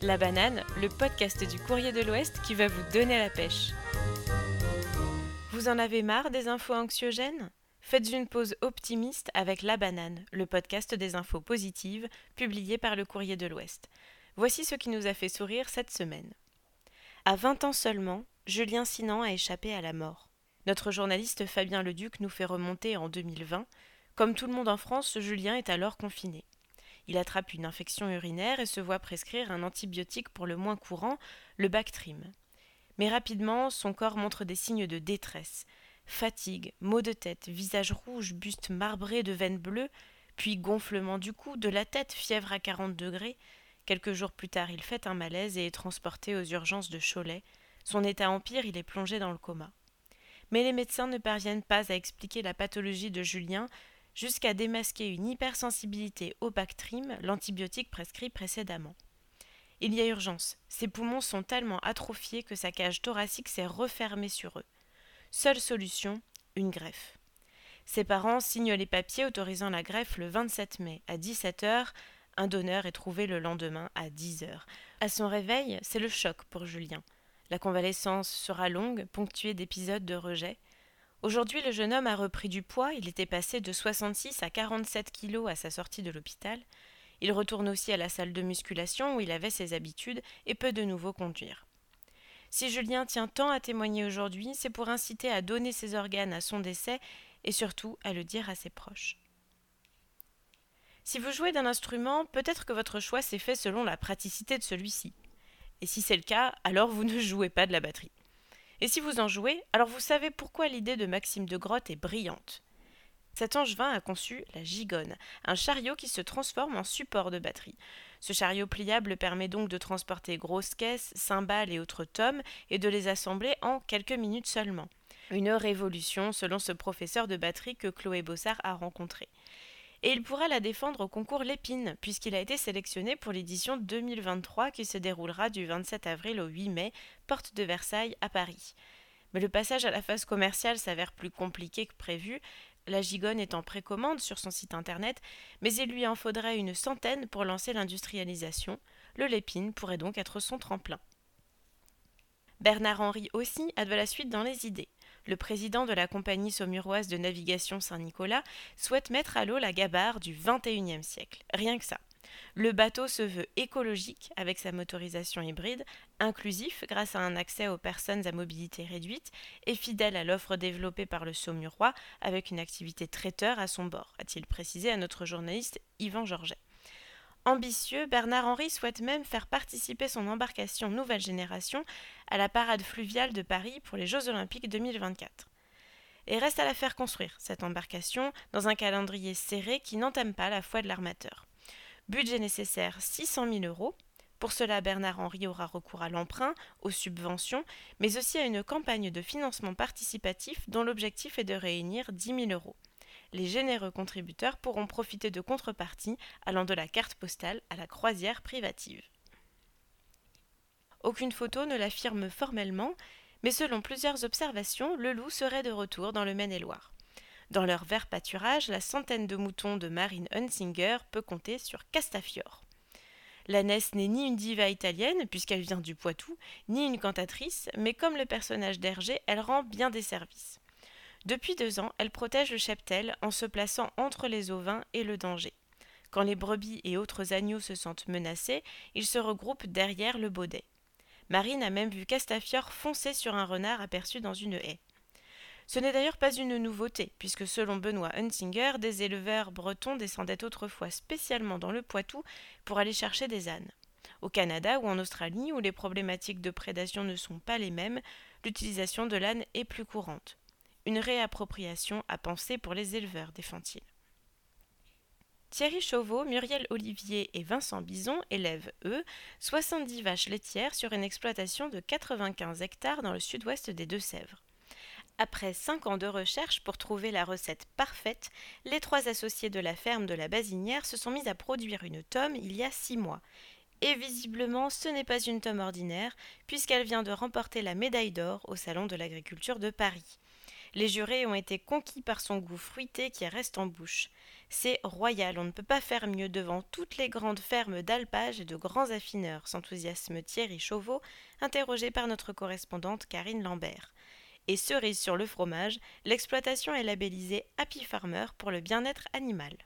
La banane, le podcast du courrier de l'Ouest qui va vous donner la pêche. Vous en avez marre des infos anxiogènes? Faites une pause optimiste avec La banane, le podcast des infos positives publié par le courrier de l'Ouest. Voici ce qui nous a fait sourire cette semaine. À 20 ans seulement, Julien Sinan a échappé à la mort. Notre journaliste Fabien Leduc nous fait remonter en 2020. Comme tout le monde en France, Julien est alors confiné. Il attrape une infection urinaire et se voit prescrire un antibiotique pour le moins courant, le Bactrim. Mais rapidement, son corps montre des signes de détresse. Fatigue, maux de tête, visage rouge, buste marbré de veines bleues, puis gonflement du cou, de la tête, fièvre à 40 degrés. Quelques jours plus tard, il fait un malaise et est transporté aux urgences de Cholet. Son état empire, il est plongé dans le coma. Mais les médecins ne parviennent pas à expliquer la pathologie de Julien, jusqu'à démasquer une hypersensibilité au Bactrim, l'antibiotique prescrit précédemment. Il y a urgence. Ses poumons sont tellement atrophiés que sa cage thoracique s'est refermée sur eux. Seule solution, une greffe. Ses parents signent les papiers autorisant la greffe le 27 mai à 17h. Un donneur est trouvé le lendemain à 10h. À son réveil, c'est le choc pour Julien. La convalescence sera longue, ponctuée d'épisodes de rejet. Aujourd'hui, le jeune homme a repris du poids, il était passé de 66 à 47 kilos à sa sortie de l'hôpital. Il retourne aussi à la salle de musculation où il avait ses habitudes et peut de nouveau conduire. Si Julien tient tant à témoigner aujourd'hui, c'est pour inciter à donner ses organes à son décès et surtout à le dire à ses proches. Si vous jouez d'un instrument, peut-être que votre choix s'est fait selon la praticité de celui-ci. Et si c'est le cas, alors vous ne jouez pas de la batterie. Et si vous en jouez, alors vous savez pourquoi l'idée de Maxime de Grotte est brillante. Cet angevin a conçu la gigone, un chariot qui se transforme en support de batterie. Ce chariot pliable permet donc de transporter grosses caisses, cymbales et autres tomes et de les assembler en quelques minutes seulement. Une révolution selon ce professeur de batterie que Chloé Bossard a rencontré et il pourra la défendre au concours Lépine, puisqu'il a été sélectionné pour l'édition 2023 qui se déroulera du 27 avril au 8 mai, porte de Versailles à Paris. Mais le passage à la phase commerciale s'avère plus compliqué que prévu, la gigonne est en précommande sur son site internet, mais il lui en faudrait une centaine pour lancer l'industrialisation. Le Lépine pourrait donc être son tremplin. Bernard Henry aussi a de la suite dans les idées le président de la compagnie saumuroise de navigation Saint-Nicolas souhaite mettre à l'eau la gabarre du XXIe siècle. Rien que ça. Le bateau se veut écologique avec sa motorisation hybride, inclusif grâce à un accès aux personnes à mobilité réduite et fidèle à l'offre développée par le Saumurois avec une activité traiteur à son bord, a-t-il précisé à notre journaliste Yvan Georget. Ambitieux, Bernard Henry souhaite même faire participer son embarcation Nouvelle Génération à la parade fluviale de Paris pour les Jeux Olympiques 2024. Et reste à la faire construire, cette embarcation, dans un calendrier serré qui n'entame pas la foi de l'armateur. Budget nécessaire 600 000 euros. Pour cela, Bernard Henry aura recours à l'emprunt, aux subventions, mais aussi à une campagne de financement participatif dont l'objectif est de réunir 10 000 euros les généreux contributeurs pourront profiter de contreparties allant de la carte postale à la croisière privative. Aucune photo ne l'affirme formellement, mais selon plusieurs observations, le loup serait de retour dans le Maine-et-Loire. Dans leur vert pâturage, la centaine de moutons de Marine Hunsinger peut compter sur Castafiore. La Ness n'est ni une diva italienne, puisqu'elle vient du Poitou, ni une cantatrice, mais comme le personnage d'Hergé, elle rend bien des services. Depuis deux ans, elle protège le cheptel en se plaçant entre les ovins et le danger. Quand les brebis et autres agneaux se sentent menacés, ils se regroupent derrière le baudet. Marine a même vu Castafiore foncer sur un renard aperçu dans une haie. Ce n'est d'ailleurs pas une nouveauté, puisque selon Benoît Hunsinger, des éleveurs bretons descendaient autrefois spécialement dans le Poitou pour aller chercher des ânes. Au Canada ou en Australie, où les problématiques de prédation ne sont pas les mêmes, l'utilisation de l'âne est plus courante une réappropriation à penser pour les éleveurs, défend-il. Thierry Chauveau, Muriel Olivier et Vincent Bison élèvent, eux, 70 vaches laitières sur une exploitation de 95 hectares dans le sud-ouest des Deux-Sèvres. Après cinq ans de recherche pour trouver la recette parfaite, les trois associés de la ferme de la Basinière se sont mis à produire une tome il y a six mois. Et visiblement, ce n'est pas une tome ordinaire, puisqu'elle vient de remporter la médaille d'or au Salon de l'agriculture de Paris. Les jurés ont été conquis par son goût fruité qui reste en bouche. C'est royal, on ne peut pas faire mieux devant toutes les grandes fermes d'alpage et de grands affineurs, s'enthousiasme Thierry Chauveau, interrogé par notre correspondante Karine Lambert. Et cerise sur le fromage, l'exploitation est labellisée Happy Farmer pour le bien-être animal.